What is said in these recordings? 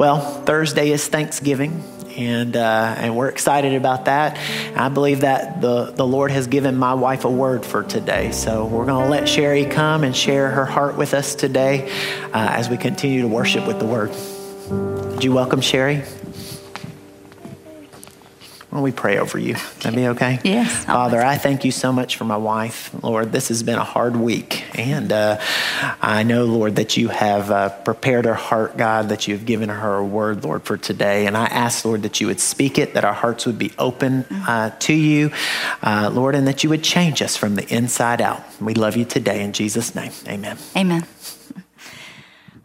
Well, Thursday is Thanksgiving, and uh, and we're excited about that. I believe that the the Lord has given my wife a word for today, so we're going to let Sherry come and share her heart with us today uh, as we continue to worship with the Word. Would you welcome Sherry? Why don't we pray over you? That'd be okay? Yes. Father, I thank you so much for my wife. Lord, this has been a hard week. And uh, I know, Lord, that you have uh, prepared her heart, God, that you have given her a word, Lord, for today. And I ask, Lord, that you would speak it, that our hearts would be open uh, to you, uh, Lord, and that you would change us from the inside out. We love you today. In Jesus' name, amen. Amen.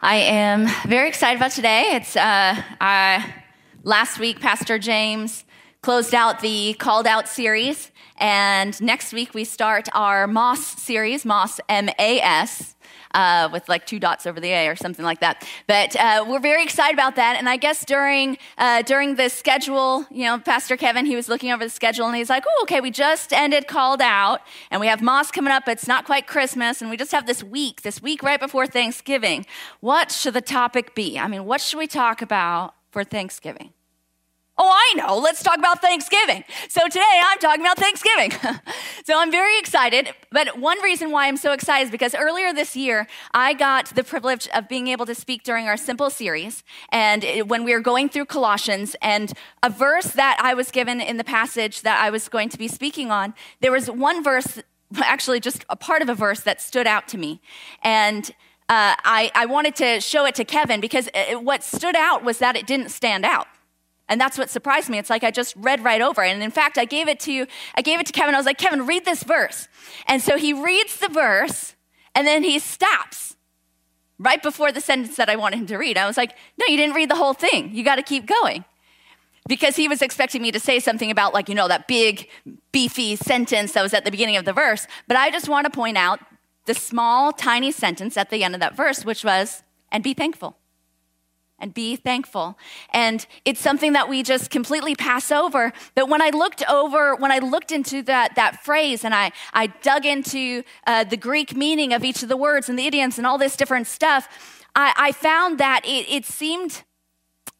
I am very excited about today. It's uh, I, last week, Pastor James closed out the Called Out series. And next week, we start our Moss series, Moss M A S. Uh, with like two dots over the A or something like that. But uh, we're very excited about that. And I guess during uh, during the schedule, you know, Pastor Kevin, he was looking over the schedule and he's like, "Oh, okay, we just ended called out, and we have Moss coming up. It's not quite Christmas, and we just have this week, this week right before Thanksgiving. What should the topic be? I mean, what should we talk about for Thanksgiving?" Oh, I know. Let's talk about Thanksgiving. So today I'm talking about Thanksgiving. so I'm very excited. But one reason why I'm so excited is because earlier this year, I got the privilege of being able to speak during our Simple series. And when we were going through Colossians, and a verse that I was given in the passage that I was going to be speaking on, there was one verse, actually just a part of a verse that stood out to me. And uh, I, I wanted to show it to Kevin because it, what stood out was that it didn't stand out. And that's what surprised me. It's like I just read right over it. And in fact, I gave it to I gave it to Kevin. I was like, "Kevin, read this verse." And so he reads the verse and then he stops right before the sentence that I wanted him to read. I was like, "No, you didn't read the whole thing. You got to keep going." Because he was expecting me to say something about like, you know, that big beefy sentence that was at the beginning of the verse, but I just want to point out the small tiny sentence at the end of that verse which was, "And be thankful." And be thankful. And it's something that we just completely pass over. But when I looked over, when I looked into that, that phrase and I, I dug into uh, the Greek meaning of each of the words and the idioms and all this different stuff, I, I found that it, it seemed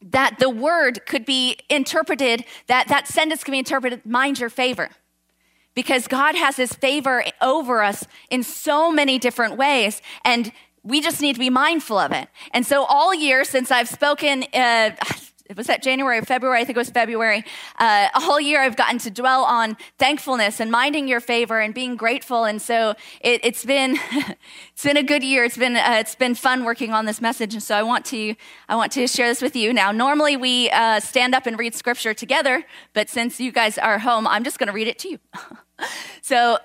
that the word could be interpreted, that that sentence can be interpreted, mind your favor because God has his favor over us in so many different ways. And we just need to be mindful of it. And so all year since I've spoken, uh, was that January or February? I think it was February. Uh, a whole year I've gotten to dwell on thankfulness and minding your favor and being grateful. And so it, has been it's been a good year. It's been uh, it's been fun working on this message. And so I want to I want to share this with you. Now, normally we uh, stand up and read scripture together, but since you guys are home, I'm just going to read it to you. so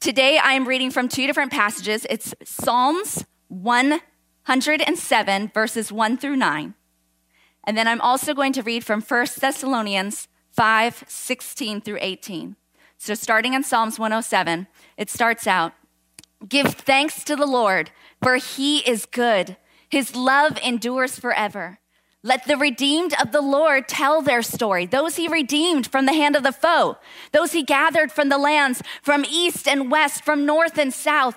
today I am reading from two different passages. It's Psalms 107, verses 1 through 9. And then I'm also going to read from 1 Thessalonians 5, 16 through 18. So starting in Psalms 107, it starts out Give thanks to the Lord, for he is good. His love endures forever. Let the redeemed of the Lord tell their story. Those he redeemed from the hand of the foe, those he gathered from the lands, from east and west, from north and south.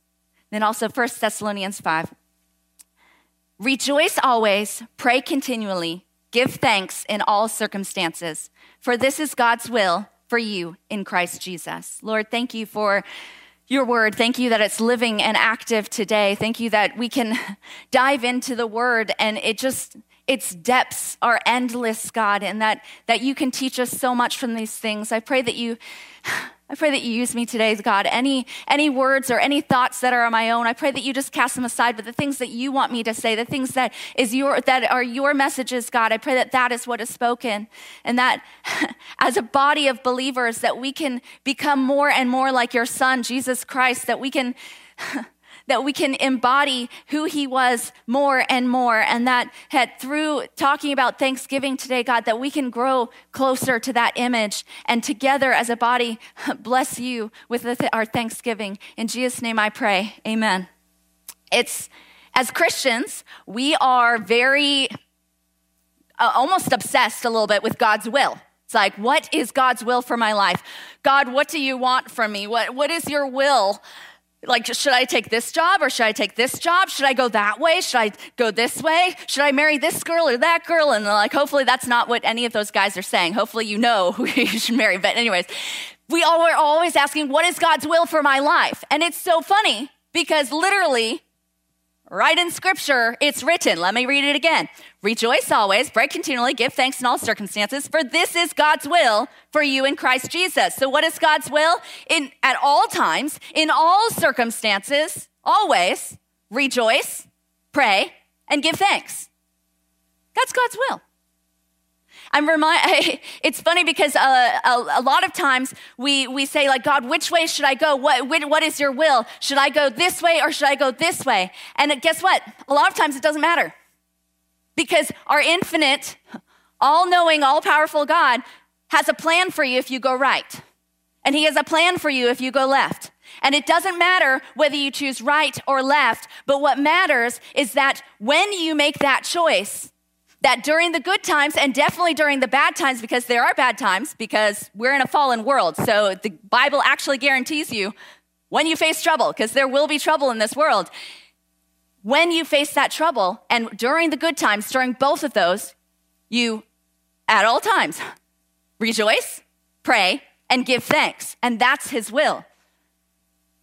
Then also 1 Thessalonians 5. Rejoice always, pray continually, give thanks in all circumstances, for this is God's will for you in Christ Jesus. Lord, thank you for your word. Thank you that it's living and active today. Thank you that we can dive into the word and it just its depths are endless, God, and that that you can teach us so much from these things. I pray that you I pray that you use me today, God. Any, any words or any thoughts that are on my own, I pray that you just cast them aside. But the things that you want me to say, the things that is your, that are your messages, God, I pray that that is what is spoken. And that as a body of believers, that we can become more and more like your son, Jesus Christ, that we can, that we can embody who he was more and more. And that had, through talking about Thanksgiving today, God, that we can grow closer to that image. And together as a body, bless you with our Thanksgiving. In Jesus' name I pray. Amen. It's, as Christians, we are very, uh, almost obsessed a little bit with God's will. It's like, what is God's will for my life? God, what do you want from me? What, what is your will? Like, should I take this job or should I take this job? Should I go that way? Should I go this way? Should I marry this girl or that girl? And like, hopefully that's not what any of those guys are saying. Hopefully you know who you should marry. But anyways, we all are always asking, what is God's will for my life? And it's so funny because literally Right in scripture, it's written. Let me read it again. Rejoice always, pray continually, give thanks in all circumstances, for this is God's will for you in Christ Jesus. So what is God's will? In at all times, in all circumstances, always rejoice, pray, and give thanks. That's God's will. I'm remind. It's funny because uh, a, a, lot of times we we say like, God, which way should I go? What what is your will? Should I go this way or should I go this way? And guess what? A lot of times it doesn't matter because our infinite, all-knowing, all-powerful God has a plan for you if you go right, and He has a plan for you if you go left. And it doesn't matter whether you choose right or left, but what matters is that when you make that choice, that during the good times and definitely during the bad times, because there are bad times, because we're in a fallen world. So the Bible actually guarantees you when you face trouble, because there will be trouble in this world. When you face that trouble, and during the good times, during both of those, you at all times rejoice, pray, and give thanks. And that's his will.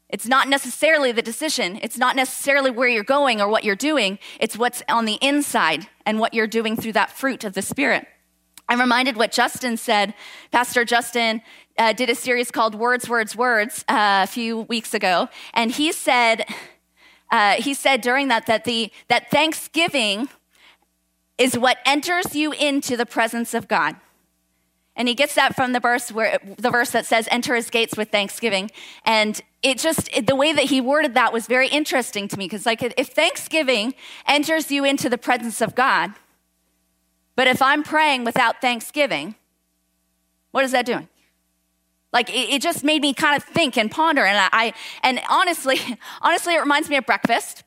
It's not necessarily the decision. It's not necessarily where you're going or what you're doing. It's what's on the inside and what you're doing through that fruit of the Spirit. I'm reminded what Justin said. Pastor Justin uh, did a series called Words, Words, Words uh, a few weeks ago, and he said uh, he said during that that the that Thanksgiving is what enters you into the presence of God. And he gets that from the verse where the verse that says, "Enter his gates with thanksgiving." And it just it, the way that he worded that was very interesting to me because, like, if Thanksgiving enters you into the presence of God, but if I'm praying without Thanksgiving, what is that doing? Like it, just made me kind of think and ponder. And I, I and honestly, honestly, it reminds me of breakfast.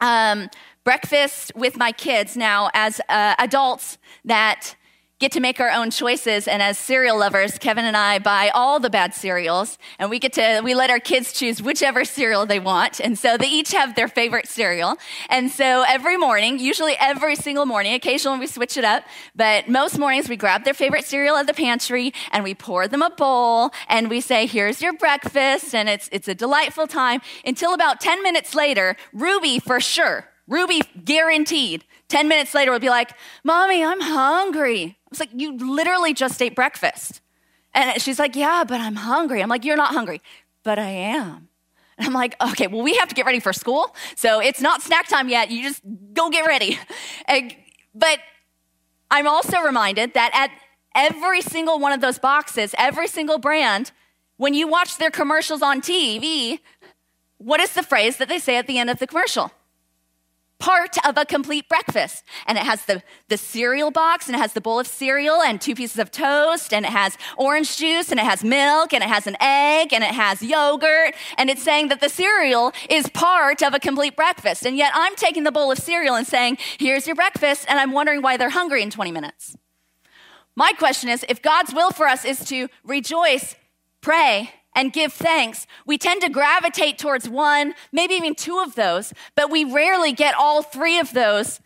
Um, breakfast with my kids now as uh, adults that get to make our own choices. And as cereal lovers kevin and i buy all the bad cereals and we get to we let our kids choose whichever cereal they want. And so they each have their favorite cereal. And so every morning usually every single morning occasionally we switch it up but most mornings we grab their favorite cereal at the pantry and we pour them a bowl and we say here's your breakfast. And it's it's a delightful time. Until about 10 minutes later ruby for sure ruby guaranteed 10 minutes later will be like, Mommy, I'm hungry. I was like, You literally just ate breakfast. And she's like, Yeah, but I'm hungry. I'm like, You're not hungry, but I am. And I'm like, Okay, well, we have to get ready for school. So it's not snack time yet. You just go get ready. And, but I'm also reminded that at every single one of those boxes, every single brand, when you watch their commercials on TV, what is the phrase that they say at the end of the commercial? Part of a complete breakfast. And it has the, the cereal box, and it has the bowl of cereal, and two pieces of toast, and it has orange juice, and it has milk, and it has an egg, and it has yogurt. And it's saying that the cereal is part of a complete breakfast. And yet I'm taking the bowl of cereal and saying, here's your breakfast, and I'm wondering why they're hungry in 20 minutes. My question is if God's will for us is to rejoice, pray, and give thanks, we tend to gravitate towards one, maybe even two of those, but we rarely get all three of those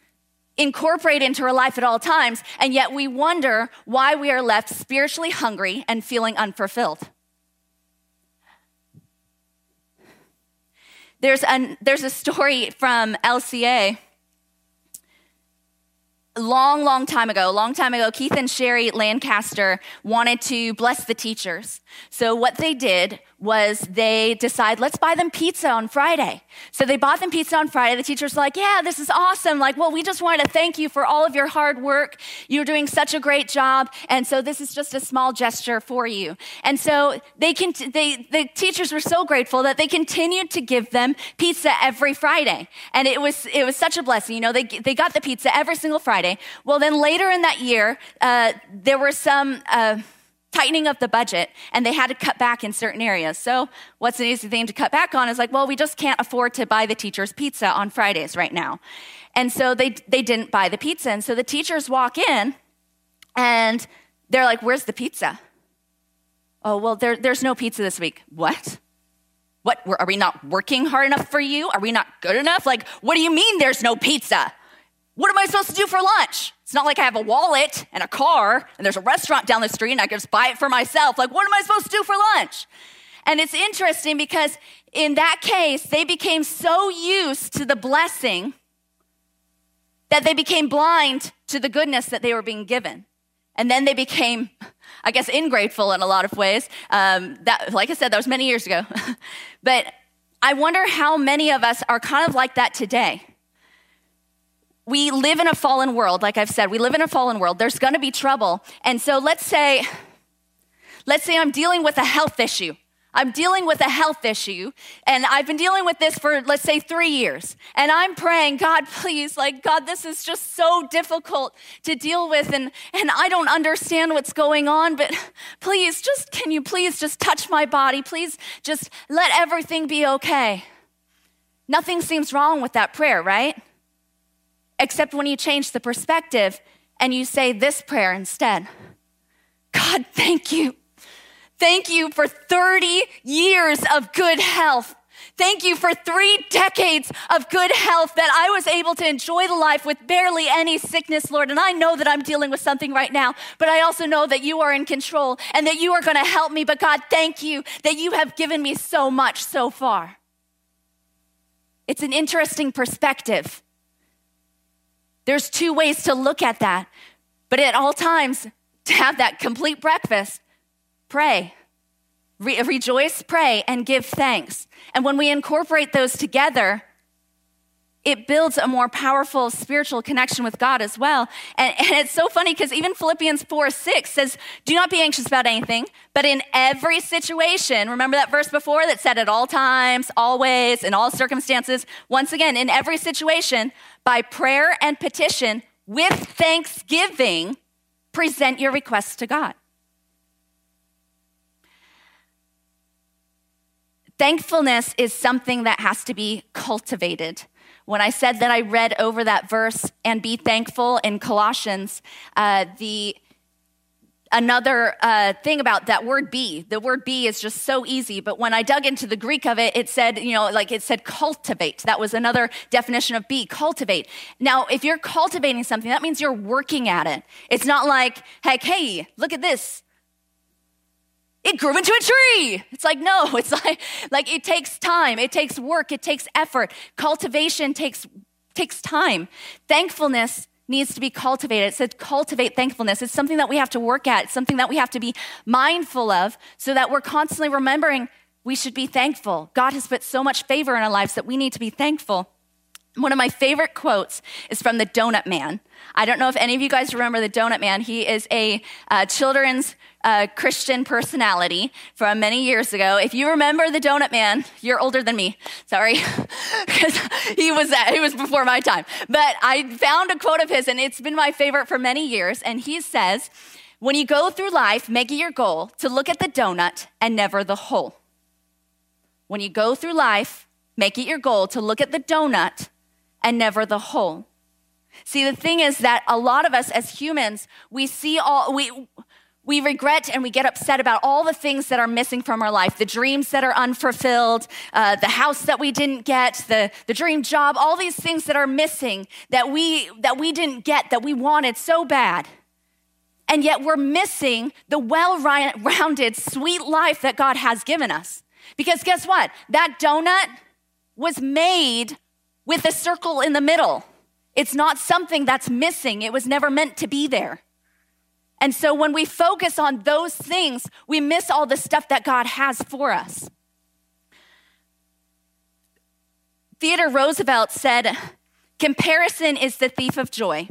incorporated into our life at all times, and yet we wonder why we are left spiritually hungry and feeling unfulfilled. There's, an, there's a story from LCA long, long time ago, a long time ago, Keith and Sherry Lancaster wanted to bless the teachers. So what they did was they decide let's buy them pizza on friday. So they bought them pizza on friday. The teacher's like yeah this is awesome. Like well we just wanted to thank you for all of your hard work. You're doing such a great job. And so this is just a small gesture for you. And so they can they the teachers were so grateful that they continued to give them pizza every friday. And it was it was such a blessing. You know they, they got the pizza every single friday. Well then later in that year uh, there were some uh, tightening up the budget and they had to cut back in certain areas. So, what's an easy thing to cut back on is like, well, we just can't afford to buy the teachers pizza on Fridays right now. And so they they didn't buy the pizza. And so the teachers walk in and they're like, "Where's the pizza?" "Oh, well, there, there's no pizza this week." "What?" What are we not working hard enough for you? Are we not good enough? Like, what do you mean there's no pizza? What am I supposed to do for lunch? It's not like I have a wallet and a car and there's a restaurant down the street and I can just buy it for myself. Like, what am I supposed to do for lunch? And it's interesting because in that case, they became so used to the blessing that they became blind to the goodness that they were being given. And then they became, I guess, ingrateful in a lot of ways. Um, that, like I said, that was many years ago. but I wonder how many of us are kind of like that today we live in a fallen world, like I've said, we live in a fallen world. There's gonna be trouble. And so let's say, let's say I'm dealing with a health issue. I'm dealing with a health issue, and I've been dealing with this for, let's say, three years. And I'm praying, God, please, like, God, this is just so difficult to deal with, and, and I don't understand what's going on, but please, just, can you please just touch my body? Please just let everything be okay. Nothing seems wrong with that prayer, right? Except when you change the perspective and you say this prayer instead God, thank you. Thank you for 30 years of good health. Thank you for three decades of good health that I was able to enjoy the life with barely any sickness, Lord. And I know that I'm dealing with something right now, but I also know that you are in control and that you are going to help me. But God, thank you that you have given me so much so far. It's an interesting perspective. There's two ways to look at that. But at all times, to have that complete breakfast, pray. Re- rejoice, pray, and give thanks. And when we incorporate those together, it builds a more powerful spiritual connection with God as well. And, and it's so funny because even Philippians 4 6 says, Do not be anxious about anything, but in every situation, remember that verse before that said, At all times, always, in all circumstances, once again, in every situation, by prayer and petition, with thanksgiving, present your requests to God. Thankfulness is something that has to be cultivated. When I said that I read over that verse and be thankful in Colossians, uh, the another uh, thing about that word be the word be is just so easy but when i dug into the greek of it it said you know like it said cultivate. That was another definition of be cultivate. Now if you're cultivating something that means you're working at it. It's not like hey hey look at this it grew into a tree. It's like, no, it's like, like it takes time, it takes work, it takes effort. Cultivation takes, takes time. Thankfulness needs to be cultivated. It says cultivate thankfulness. It's something that we have to work at, it's something that we have to be mindful of so that we're constantly remembering we should be thankful. God has put so much favor in our lives that we need to be thankful. One of my favorite quotes is from the Donut Man. I don't know if any of you guys remember the Donut Man. He is a uh, children's uh, Christian personality from many years ago. If you remember the Donut Man, you're older than me. Sorry, because he was uh, he was before my time. But I found a quote of his, and it's been my favorite for many years. And he says, "When you go through life, make it your goal to look at the donut and never the hole." When you go through life, make it your goal to look at the donut and never the whole. See, the thing is that a lot of us as humans, we see all, we, we regret and we get upset about all the things that are missing from our life the dreams that are unfulfilled, uh, the house that we didn't get, the, the dream job, all these things that are missing that we, that we didn't get, that we wanted so bad. And yet we're missing the well rounded, sweet life that God has given us. Because guess what? That donut was made with a circle in the middle. It's not something that's missing, it was never meant to be there. And so when we focus on those things, we miss all the stuff that God has for us. Theodore Roosevelt said, Comparison is the thief of joy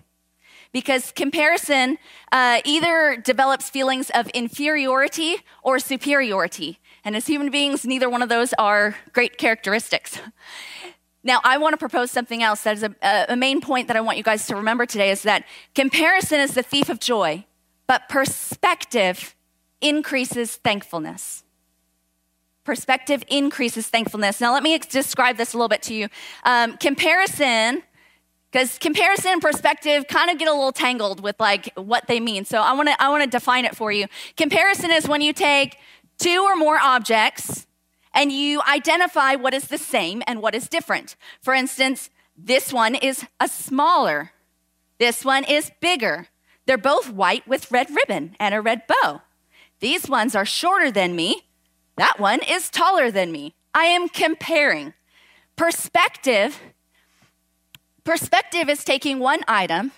because comparison uh, either develops feelings of inferiority or superiority. And as human beings, neither one of those are great characteristics. Now, I want to propose something else that is a, a main point that I want you guys to remember today is that comparison is the thief of joy, but perspective increases thankfulness. Perspective increases thankfulness. Now, let me describe this a little bit to you. Um, comparison, because comparison and perspective kind of get a little tangled with like what they mean. So I want to I want to define it for you. Comparison is when you take two or more objects and you identify what is the same and what is different. For instance, this one is a smaller, this one is bigger. They're both white with red ribbon and a red bow. These ones are shorter than me. That one is taller than me. I am comparing. Perspective perspective is taking one item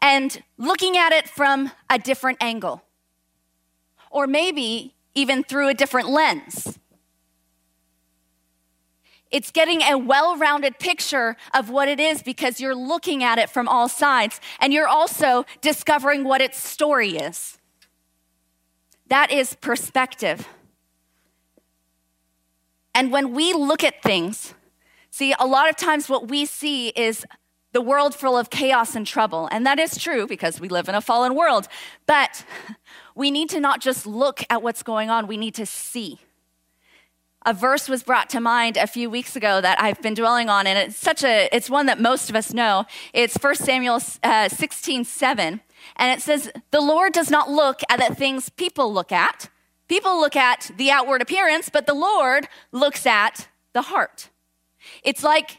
and looking at it from a different angle. Or maybe even through a different lens. It's getting a well rounded picture of what it is because you're looking at it from all sides and you're also discovering what its story is. That is perspective. And when we look at things, see, a lot of times what we see is the world full of chaos and trouble. And that is true because we live in a fallen world. But we need to not just look at what's going on, we need to see. A verse was brought to mind a few weeks ago that I've been dwelling on, and it's such a, it's one that most of us know. It's 1 Samuel uh, 16, 7. And it says, The Lord does not look at the things people look at. People look at the outward appearance, but the Lord looks at the heart. It's like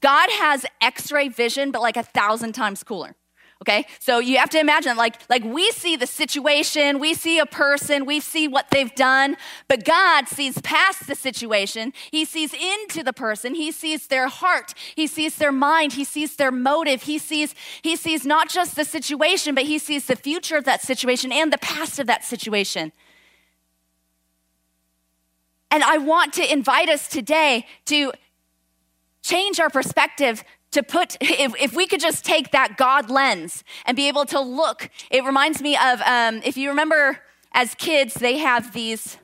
God has x ray vision, but like a thousand times cooler. Okay? So you have to imagine like like we see the situation, we see a person, we see what they've done, but God sees past the situation. He sees into the person. He sees their heart. He sees their mind. He sees their motive. He sees he sees not just the situation, but he sees the future of that situation and the past of that situation. And I want to invite us today to change our perspective to put, if, if we could just take that God lens and be able to look, it reminds me of, um, if you remember as kids, they have these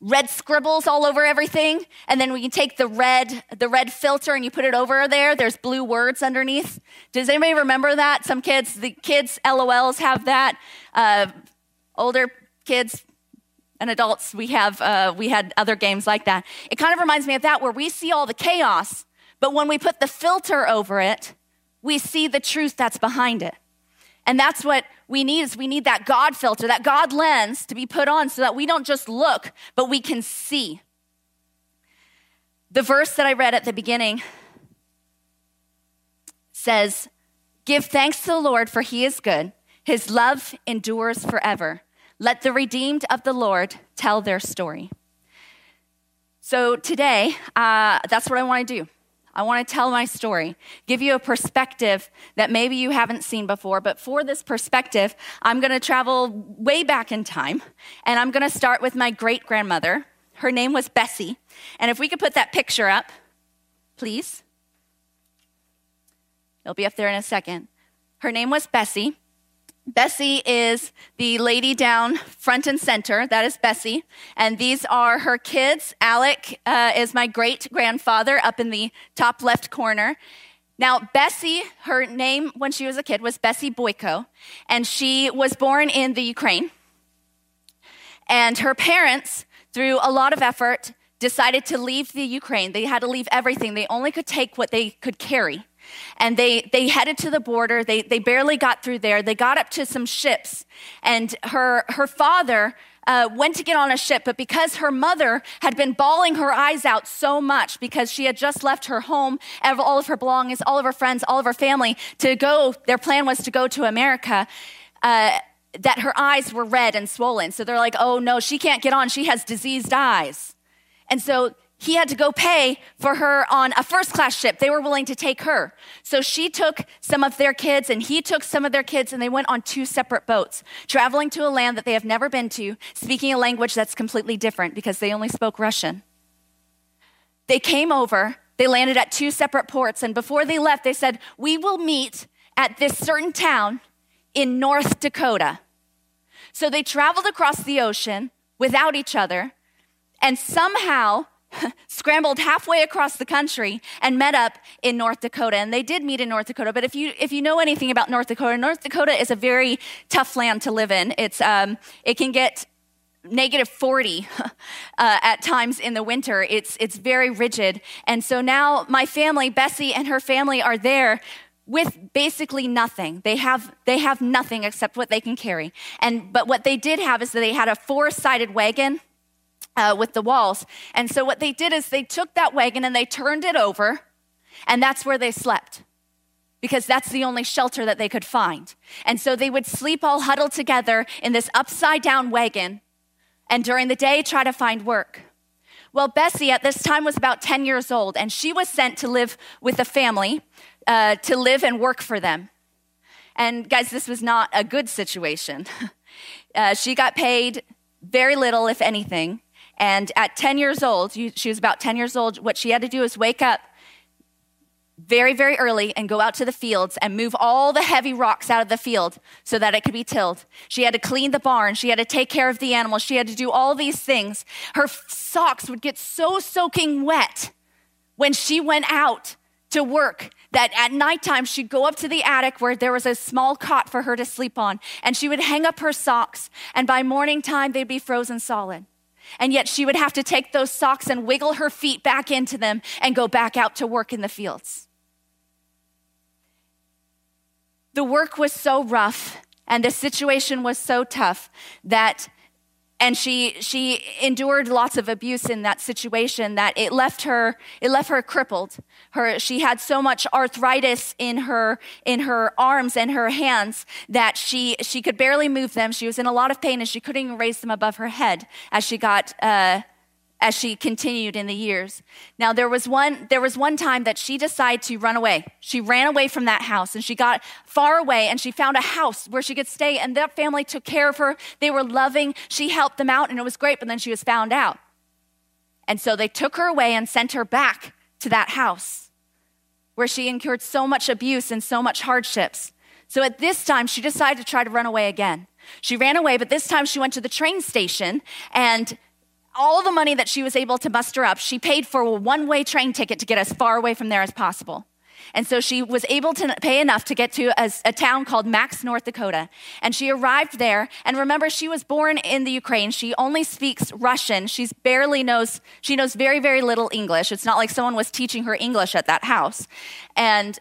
red scribbles all over everything and then we can take the red the red filter and you put it over there there's blue words underneath. Does anybody remember that? Some kids the kids lols have that. Uh, older kids and adults we have uh, we had other games like that. It kind of reminds me of that where we see all the chaos but when we put the filter over it, we see the truth that's behind it. And that's what we need is we need that God filter, that God lens to be put on so that we don't just look, but we can see. The verse that I read at the beginning says, Give thanks to the Lord, for he is good. His love endures forever. Let the redeemed of the Lord tell their story. So today, uh, that's what I want to do. I want to tell my story, give you a perspective that maybe you haven't seen before. But for this perspective, I'm going to travel way back in time, and I'm going to start with my great grandmother. Her name was Bessie. And if we could put that picture up, please. It'll be up there in a second. Her name was Bessie. Bessie is the lady down front and center. That is Bessie. And these are her kids. Alec uh, is my great grandfather up in the top left corner. Now, Bessie, her name when she was a kid was Bessie Boyko, and she was born in the Ukraine. And her parents, through a lot of effort, decided to leave the Ukraine. They had to leave everything. They only could take what they could carry. And they, they headed to the border. They, they barely got through there. They got up to some ships. And her, her father uh, went to get on a ship, but because her mother had been bawling her eyes out so much because she had just left her home, all of her belongings, all of her friends, all of her family to go, their plan was to go to America. Uh, that her eyes were red and swollen. So they're like, oh no, she can't get on. She has diseased eyes. And so he had to go pay for her on a first class ship. They were willing to take her. So she took some of their kids and he took some of their kids and they went on two separate boats, traveling to a land that they have never been to, speaking a language that's completely different because they only spoke Russian. They came over, they landed at two separate ports, and before they left, they said, We will meet at this certain town in North Dakota. So they traveled across the ocean without each other and somehow scrambled halfway across the country and met up in North Dakota. And they did meet in North Dakota. But if you if you know anything about North Dakota, North Dakota is a very tough land to live in. It's um, it can get negative 40 uh, at times in the winter. It's it's very rigid. And so now my family, Bessie and her family, are there with basically nothing. They have they have nothing except what they can carry. And but what they did have is that they had a four-sided wagon uh, with the walls. And so what they did is they took that wagon and they turned it over, and that's where they slept because that's the only shelter that they could find. And so they would sleep all huddled together in this upside down wagon, and during the day, try to find work. Well, Bessie at this time was about 10 years old, and she was sent to live with a family, uh, to live and work for them. And guys, this was not a good situation. Uh, she got paid very little, if anything. And at 10 years old, she was about 10 years old, what she had to do is wake up very, very early and go out to the fields and move all the heavy rocks out of the field so that it could be tilled. She had to clean the barn. She had to take care of the animals. She had to do all these things. Her socks would get so soaking wet when she went out to work that at nighttime she'd go up to the attic where there was a small cot for her to sleep on and she would hang up her socks and by morning time they'd be frozen solid. And yet she would have to take those socks and wiggle her feet back into them and go back out to work in the fields. The work was so rough and the situation was so tough that and she she endured lots of abuse in that situation that it left her it left her crippled. Her she had so much arthritis in her in her arms and her hands that she she could barely move them. She was in a lot of pain and she couldn't even raise them above her head as she got uh, as she continued in the years. Now there was one there was one time that she decided to run away. She ran away from that house and she got far away and she found a house where she could stay and that family took care of her. They were loving. She helped them out and it was great, but then she was found out. And so they took her away and sent her back to that house where she incurred so much abuse and so much hardships. So at this time she decided to try to run away again. She ran away, but this time she went to the train station and all the money that she was able to muster up, she paid for a one way train ticket to get as far away from there as possible. And so she was able to pay enough to get to a, a, town called Max, North Dakota. And she arrived there. And remember, she was born in the Ukraine. She only speaks Russian. She barely knows, she knows very, very little English. It's not like someone was teaching her English at that house. And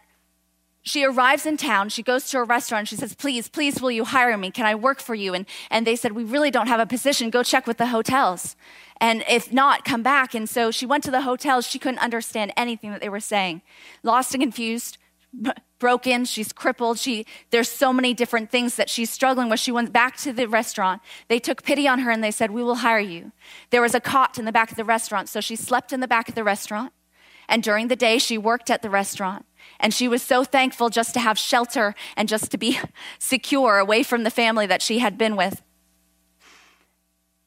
she arrives in town she goes to a restaurant she says please please will you hire me can i work for you and, and they said we really don't have a position go check with the hotels and if not come back. And so she went to the hotel. she couldn't understand anything that they were saying. Lost and confused broken. She's crippled. She there's so many different things that she's struggling with. She went back to the restaurant. They took pity on her and they said we will hire you. There was a cot in the back of the restaurant. So she slept in the back of the restaurant. And during the day she worked at the restaurant. And she was so thankful just to have shelter and just to be secure away from the family that she had been with.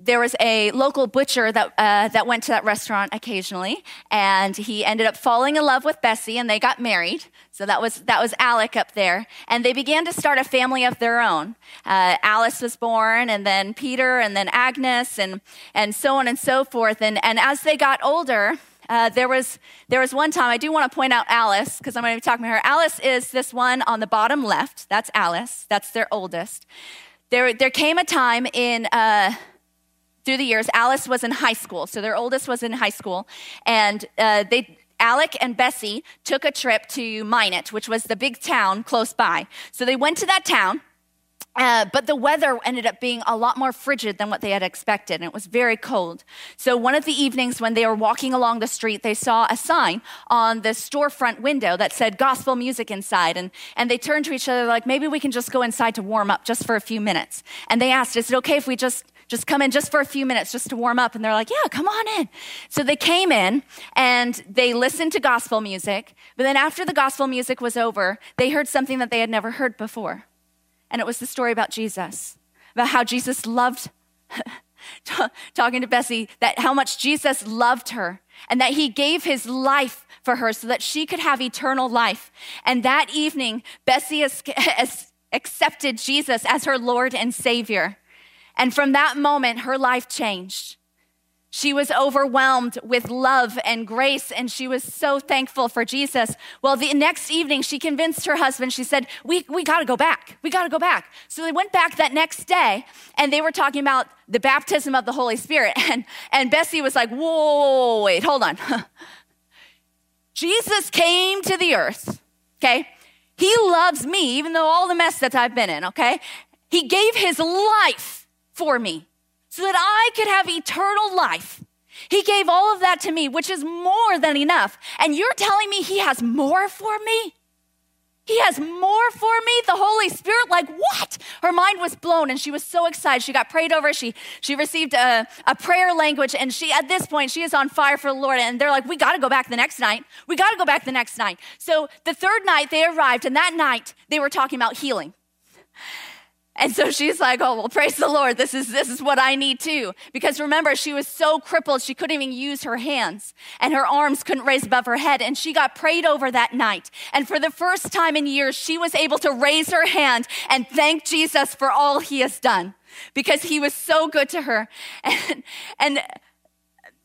There was a local butcher that, uh, that went to that restaurant occasionally, and he ended up falling in love with Bessie, and they got married. So that was, that was Alec up there. And they began to start a family of their own. Uh, Alice was born, and then Peter, and then Agnes, and, and so on and so forth. And, and as they got older, uh, there, was, there was one time, I do want to point out Alice, because I'm going to be talking about her. Alice is this one on the bottom left. That's Alice. That's their oldest. There, there came a time in, uh, through the years, Alice was in high school. So their oldest was in high school. And uh, they, Alec and Bessie took a trip to Minot, which was the big town close by. So they went to that town. Uh, but the weather ended up being a lot more frigid than what they had expected, and it was very cold. So, one of the evenings when they were walking along the street, they saw a sign on the storefront window that said gospel music inside. And, and they turned to each other, like, maybe we can just go inside to warm up just for a few minutes. And they asked, Is it okay if we just just come in just for a few minutes just to warm up. And they're like, yeah, come on in. So they came in and they listened to gospel music. But then after the gospel music was over, they heard something that they had never heard before. And it was the story about Jesus, about how Jesus loved, talking to Bessie, that how much Jesus loved her and that he gave his life for her so that she could have eternal life. And that evening, Bessie accepted Jesus as her Lord and Savior. And from that moment, her life changed. She was overwhelmed with love and grace, and she was so thankful for Jesus. Well, the next evening, she convinced her husband, she said, We, we gotta go back. We gotta go back. So they went back that next day, and they were talking about the baptism of the Holy Spirit. And, and Bessie was like, Whoa, wait, hold on. Jesus came to the earth, okay? He loves me, even though all the mess that I've been in, okay? He gave his life for me so that I could have eternal life. He gave all of that to me, which is more than enough. And you're telling me he has more for me? He has more for me, the Holy Spirit. Like what? Her mind was blown and she was so excited. She got prayed over. She, she received a, a prayer language. And she, at this point, she is on fire for the Lord. And they're like, we got to go back the next night. We got to go back the next night. So the third night they arrived and that night they were talking about healing. And so she's like, oh, well, praise the Lord. This is, this is what I need too. Because remember, she was so crippled, she couldn't even use her hands and her arms couldn't raise above her head. And she got prayed over that night. And for the first time in years, she was able to raise her hand and thank Jesus for all he has done because he was so good to her. And, and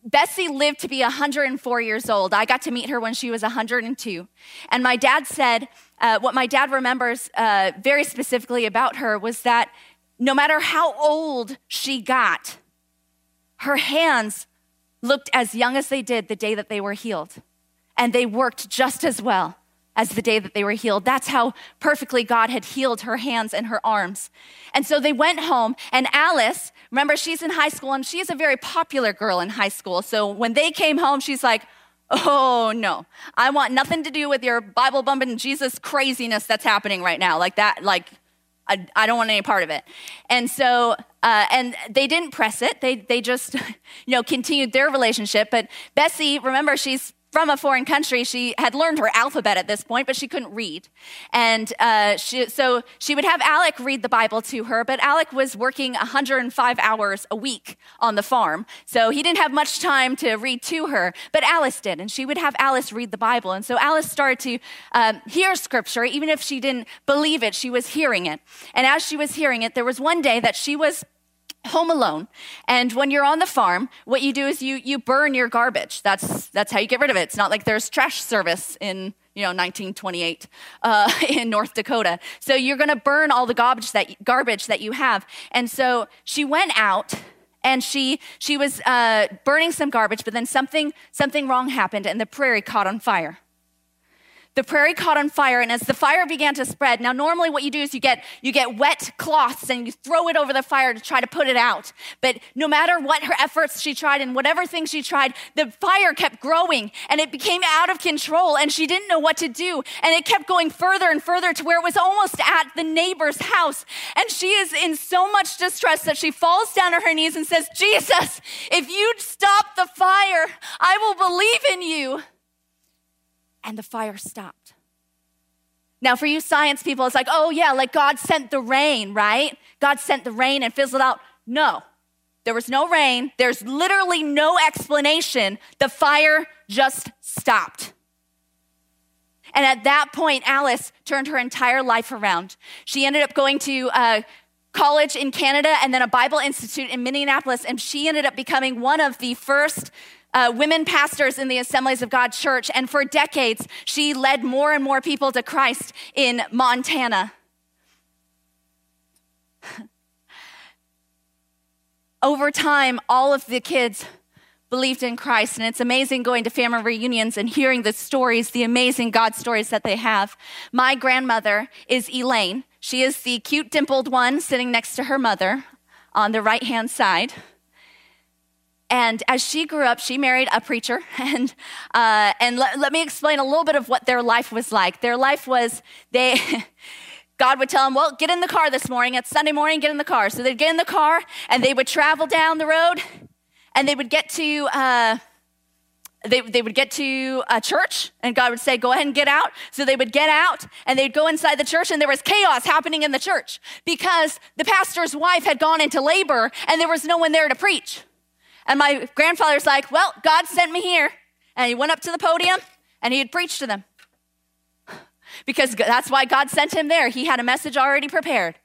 Bessie lived to be 104 years old. I got to meet her when she was 102. And my dad said, uh, what my dad remembers uh, very specifically about her was that no matter how old she got, her hands looked as young as they did the day that they were healed. And they worked just as well as the day that they were healed. That's how perfectly God had healed her hands and her arms. And so they went home, and Alice, remember, she's in high school, and she's a very popular girl in high school. So when they came home, she's like, Oh, no. I want nothing to do with your Bible bumping Jesus craziness that's happening right now. Like that, like, I, I don't want any part of it. And so, uh, and they didn't press it. They, they just, you know, continued their relationship. But Bessie, remember, she's from a foreign country. She had learned her alphabet at this point, but she couldn't read. And uh, she, so she would have Alec read the Bible to her, but Alec was working 105 hours a week on the farm. So he didn't have much time to read to her, but Alice did. And she would have Alice read the Bible. And so Alice started to um, hear scripture. Even if she didn't believe it, she was hearing it. And as she was hearing it, there was one day that she was home alone. And when you're on the farm what you do is you you burn your garbage. That's that's how you get rid of it. It's not like there's trash service in you know 1928 uh, in north dakota. So you're going to burn all the garbage that garbage that you have. And so she went out and she she was uh, burning some garbage but then something something wrong happened and the prairie caught on fire the prairie caught on fire and as the fire began to spread now normally what you do is you get you get wet cloths and you throw it over the fire to try to put it out. But no matter what her efforts she tried and whatever thing she tried the fire kept growing and it became out of control and she didn't know what to do. And it kept going further and further to where it was almost at the neighbor's house. And she is in so much distress that she falls down on her knees and says jesus if you'd stop the fire i will believe in you and the fire stopped. Now, for you science people, it's like, oh, yeah, like God sent the rain, right? God sent the rain and fizzled out. No, there was no rain. There's literally no explanation. The fire just stopped. And at that point, Alice turned her entire life around. She ended up going to uh, college in Canada and then a Bible Institute in Minneapolis, and she ended up becoming one of the first uh, women pastors in the Assemblies of God Church, and for decades, she led more and more people to Christ in Montana. Over time, all of the kids believed in Christ, and it's amazing going to family reunions and hearing the stories, the amazing God stories that they have. My grandmother is Elaine. She is the cute, dimpled one sitting next to her mother on the right hand side. And as she grew up, she married a preacher. And, uh, and let, let me explain a little bit of what their life was like. Their life was, they, God would tell them, Well, get in the car this morning. It's Sunday morning, get in the car. So they'd get in the car and they would travel down the road and they would get to. Uh, they, they would get to a church and God would say, Go ahead and get out. So they would get out and they'd go inside the church and there was chaos happening in the church because the pastor's wife had gone into labor and there was no one there to preach. And my grandfather's like, Well, God sent me here. And he went up to the podium and he had preached to them because that's why God sent him there. He had a message already prepared.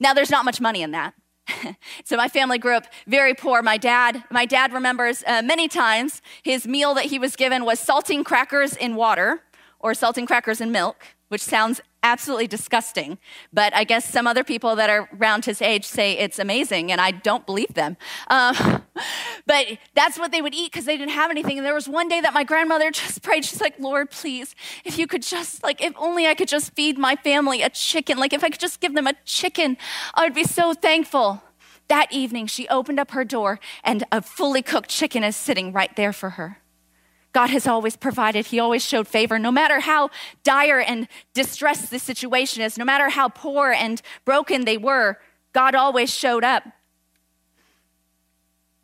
Now, there's not much money in that. so my family grew up very poor. My dad, my dad remembers uh, many times his meal that he was given was saltine crackers in water or saltine crackers in milk, which sounds absolutely disgusting. But I guess some other people that are around his age say it's amazing, and I don't believe them. Um, but that's what they would eat because they didn't have anything. And there was one day that my grandmother just prayed. She's like, Lord, please, if you could just, like, if only I could just feed my family a chicken, like, if I could just give them a chicken, I would be so thankful. That evening, she opened up her door, and a fully cooked chicken is sitting right there for her. God has always provided. He always showed favor. No matter how dire and distressed the situation is, no matter how poor and broken they were, God always showed up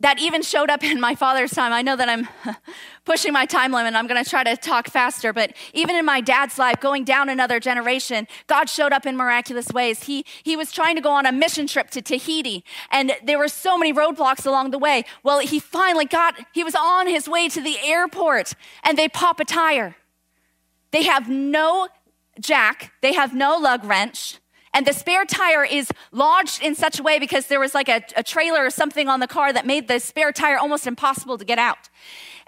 that even showed up in my father's time. I know that I'm pushing my time limit. I'm going to try to talk faster, but even in my dad's life, going down another generation, God showed up in miraculous ways. He, he was trying to go on a mission trip to Tahiti, and there were so many roadblocks along the way. Well, he finally got, he was on his way to the airport, and they pop a tire. They have no jack, they have no lug wrench. And the spare tire is lodged in such a way because there was like a, a, trailer or something on the car that made the spare tire almost impossible to get out.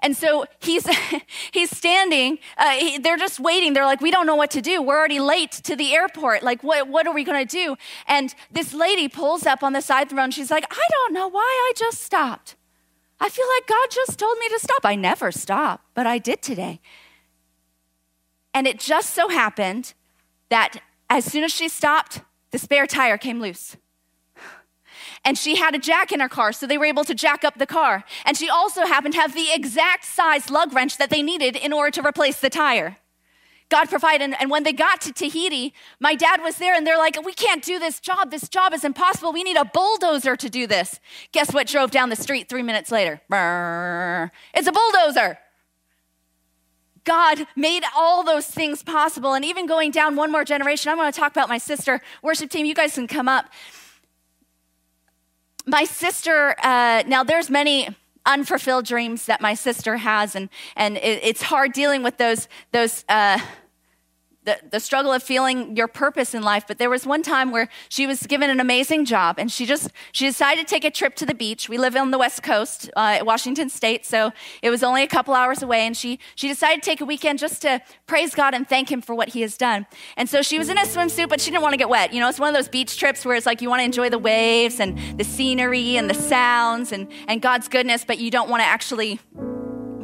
And so he's he's standing. Uh, he, they're just waiting. They're like, we don't know what to do. We're already late to the airport. Like, what what are we going to do? And this lady pulls up on the side of the road. and She's like, I don't know why I just stopped. I feel like God just told me to stop. I never stop, but I did today. And it just so happened that as soon as she stopped, the spare tire came loose. And she had a jack in her car, so they were able to jack up the car. And she also happened to have the exact size lug wrench that they needed in order to replace the tire. God provided. And when they got to Tahiti, my dad was there and they're like, We can't do this job. This job is impossible. We need a bulldozer to do this. Guess what drove down the street three minutes later? It's a bulldozer. God made all those things possible. And even going down one more generation, I'm going to talk about my sister. Worship team, you guys can come up. My sister, uh, now there's many unfulfilled dreams that my sister has, and, and it, it's hard dealing with those, those uh, the, the struggle of feeling your purpose in life but there was one time where she was given an amazing job and she just she decided to take a trip to the beach. We live on the west coast uh, washington state so it was only a couple hours away and she she decided to take a weekend just to praise god and thank him for what he has done. And so she was in a swimsuit but she didn't want to get wet. You know it's one of those beach trips where it's like you want to enjoy the waves and the scenery and the sounds and and god's goodness but you don't want to actually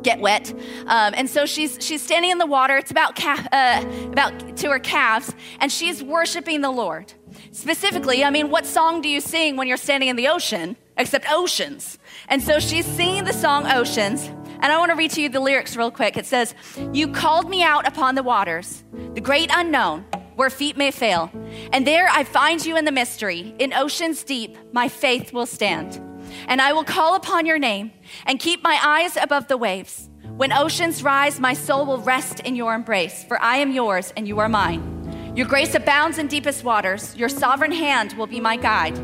get wet. Um, and so she's she's standing in the water. It's about calf, uh, about to her calves, and she's worshiping the Lord. Specifically, I mean, what song do you sing when you're standing in the ocean? Except oceans. And so she's singing the song Oceans. And I want to read to you the lyrics real quick. It says, You called me out upon the waters, the great unknown, where feet may fail. And there I find you in the mystery. In oceans deep, my faith will stand. And I will call upon your name and keep my eyes above the waves. When oceans rise, my soul will rest in your embrace, for I am yours and you are mine. Your grace abounds in deepest waters. Your sovereign hand will be my guide.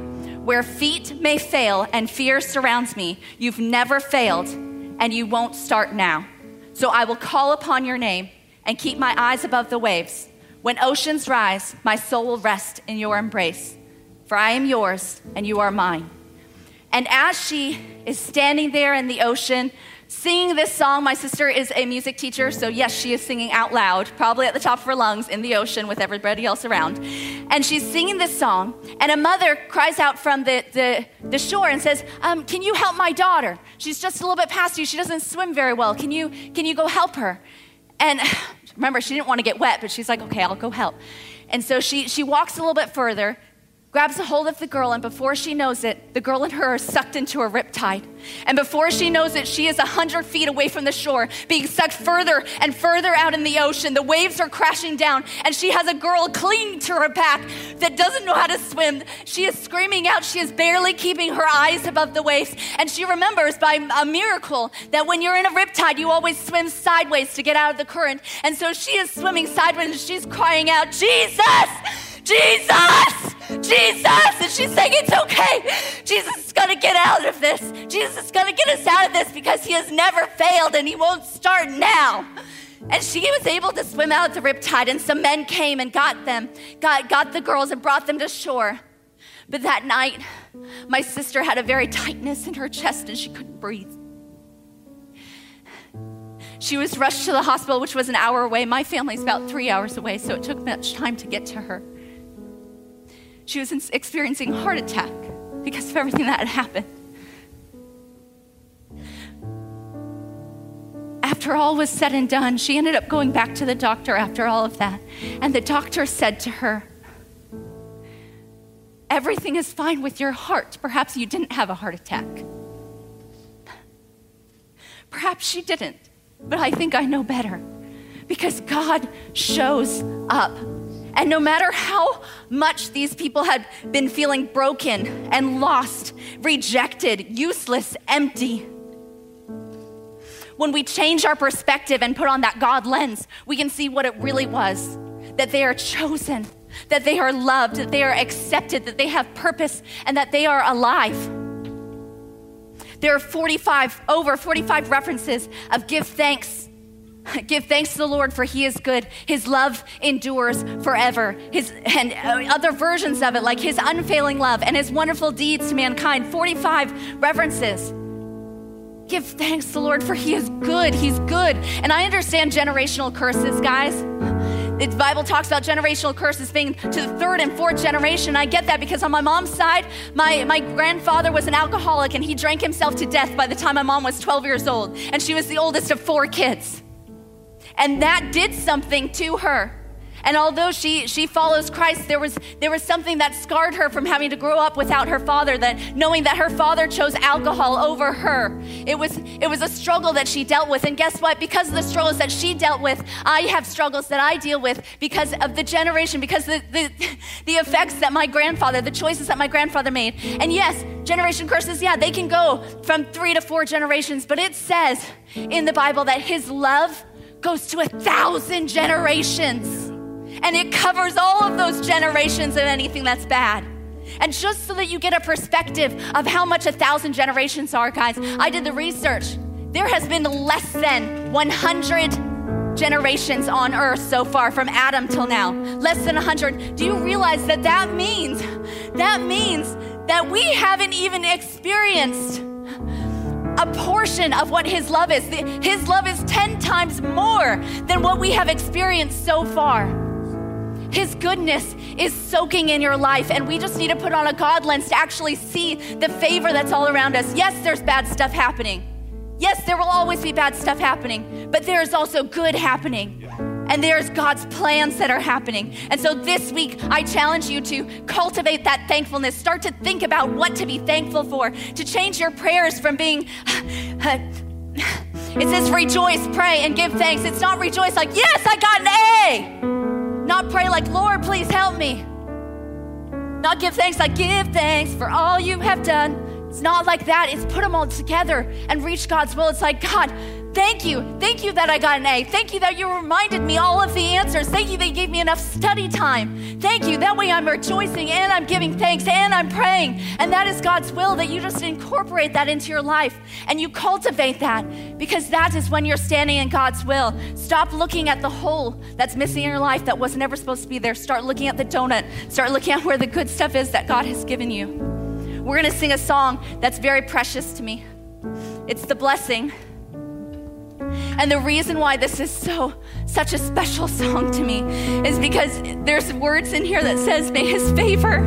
Where feet may fail and fear surrounds me, you've never failed and you won't start now. So I will call upon your name and keep my eyes above the waves. When oceans rise, my soul will rest in your embrace, for I am yours and you are mine. And as she is standing there in the ocean, singing this song, my sister is a music teacher, so yes, she is singing out loud, probably at the top of her lungs in the ocean with everybody else around. And she's singing this song, and a mother cries out from the, the, the shore and says, um, Can you help my daughter? She's just a little bit past you. She doesn't swim very well. Can you, can you go help her? And remember, she didn't want to get wet, but she's like, Okay, I'll go help. And so she, she walks a little bit further grabs a hold of the girl, and before she knows it, the girl and her are sucked into a riptide. And before she knows it, she is 100 feet away from the shore, being sucked further and further out in the ocean. The waves are crashing down, and she has a girl clinging to her back that doesn't know how to swim. She is screaming out. She is barely keeping her eyes above the waves. And she remembers by a miracle that when you're in a riptide, you always swim sideways to get out of the current. And so she is swimming sideways and she's crying out, Jesus! Jesus, Jesus. And she's saying, It's okay. Jesus is going to get out of this. Jesus is going to get us out of this because he has never failed and he won't start now. And she was able to swim out the riptide, and some men came and got them, got, got the girls and brought them to shore. But that night, my sister had a very tightness in her chest and she couldn't breathe. She was rushed to the hospital, which was an hour away. My family's about three hours away, so it took much time to get to her. She was experiencing heart attack because of everything that had happened. After all was said and done, she ended up going back to the doctor after all of that. And the doctor said to her, Everything is fine with your heart. Perhaps you didn't have a heart attack. Perhaps she didn't, but I think I know better because God shows up and no matter how much these people had been feeling broken and lost, rejected, useless, empty, when we change our perspective and put on that God lens, we can see what it really was that they are chosen, that they are loved, that they are accepted, that they have purpose, and that they are alive. There are 45, over 45 references of give thanks Give thanks to the Lord for he is good. His love endures forever. His and uh, other versions of it like his unfailing love and his wonderful deeds to mankind. 45 references. Give thanks to the Lord for he is good. He's good. And I understand generational curses, guys. The Bible talks about generational curses being to the third and fourth generation. I get that because on my mom's side, my, my grandfather was an alcoholic and he drank himself to death by the time my mom was 12 years old. And she was the oldest of four kids. And that did something to her. And although she, she follows Christ, there was, there was something that scarred her from having to grow up without her father, that knowing that her father chose alcohol over her. It was, it was a struggle that she dealt with. And guess what? Because of the struggles that she dealt with, I have struggles that I deal with because of the generation, because the, the, the effects that my grandfather, the choices that my grandfather made. And yes, generation curses, yeah, they can go from three to four generations, but it says in the Bible that his love goes to a thousand generations. And it covers all of those generations of anything that's bad. And just so that you get a perspective of how much a thousand generations are, guys, I did the research. There has been less than 100 generations on earth so far from Adam till now. Less than 100. Do you realize that that means that means that we haven't even experienced portion of what His love is. His love is 10 times more than what we have experienced so far. His goodness is soaking in your life, and we just need to put on a God lens to actually see the favor that's all around us. Yes, there's bad stuff happening. Yes, there will always be bad stuff happening, but there is also good happening and there's God's plans that are happening. And so this week, I challenge you to cultivate that thankfulness. Start to think about what to be thankful for, to change your prayers from being. Uh, it says rejoice, pray, and give thanks. It's not rejoice like, yes, I got an A. Not pray like, Lord, please help me. Not give thanks like, give thanks for all you have done. It's not like that. It's put them all together and reach God's will. It's like, God, Thank you. Thank you that I got an A. Thank you that you reminded me all of the answers. Thank you that you gave me enough study time. Thank you. That way I'm rejoicing and I'm giving thanks and I'm praying. And that is God's will that you just incorporate that into your life and you cultivate that because that is when you're standing in God's will. Stop looking at the hole that's missing in your life that was never supposed to be there. Start looking at the donut. Start looking at where the good stuff is that God has given you. We're going to sing a song that's very precious to me. It's the blessing. And the reason why this is so such a special song to me is because there's words in here that says, "May his favor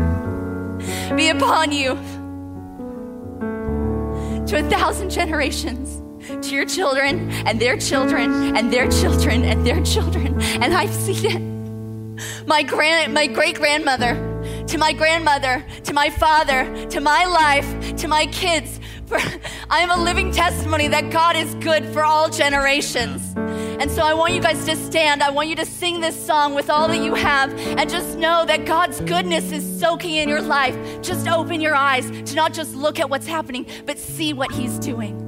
be upon you to a thousand generations." To your children and their children and their children and their children. And I've seen it. My grand my great grandmother to my grandmother, to my father, to my life, to my kids. For I am a living testimony that God is good for all generations. And so I want you guys to stand. I want you to sing this song with all that you have and just know that God's goodness is soaking in your life. Just open your eyes to not just look at what's happening, but see what He's doing.